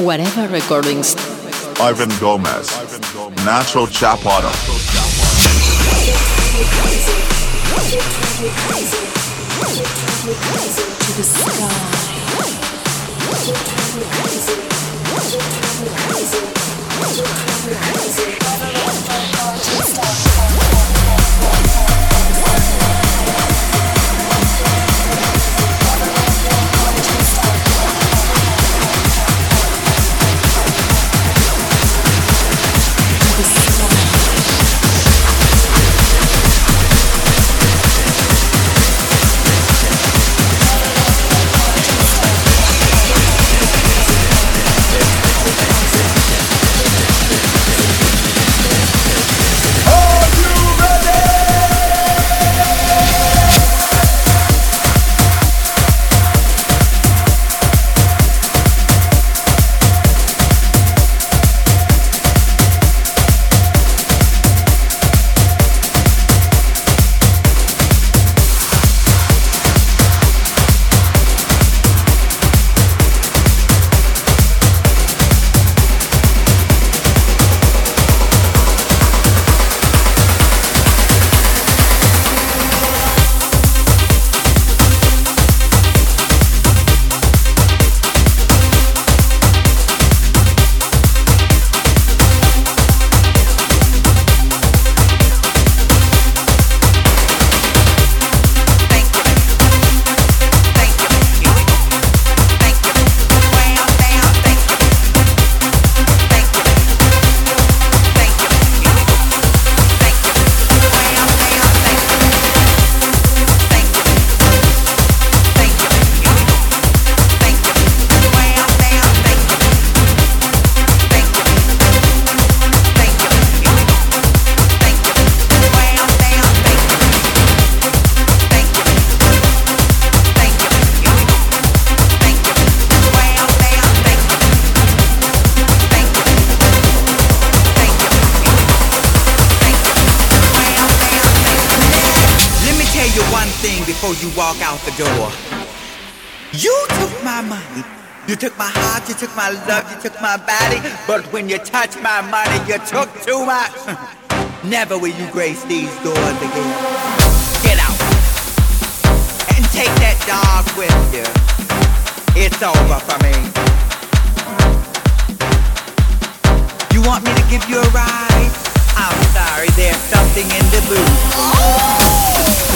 Guareber Recordings. Ivan Gomez. Nacho Chapado. To the sky. My love, you took my body. But when you touch my money, you took too much. Never will you grace these doors again. Get out and take that dog with you. It's over for me. You want me to give you a ride? I'm sorry, there's something in the booth.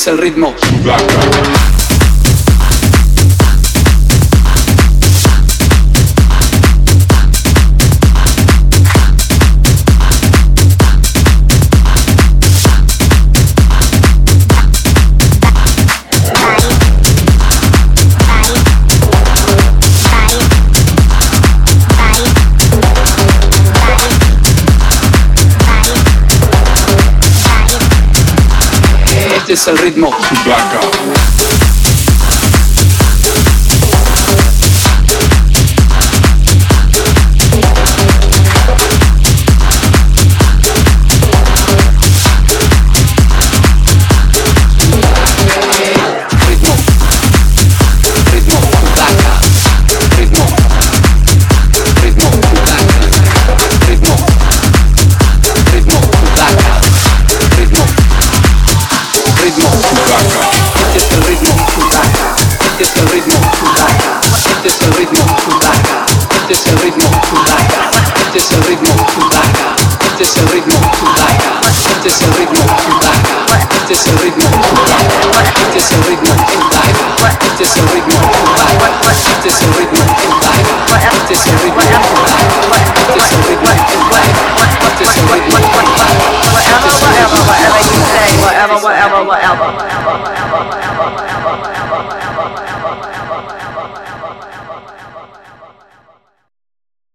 Es el ritmo. Es el ritmo. Ritmo.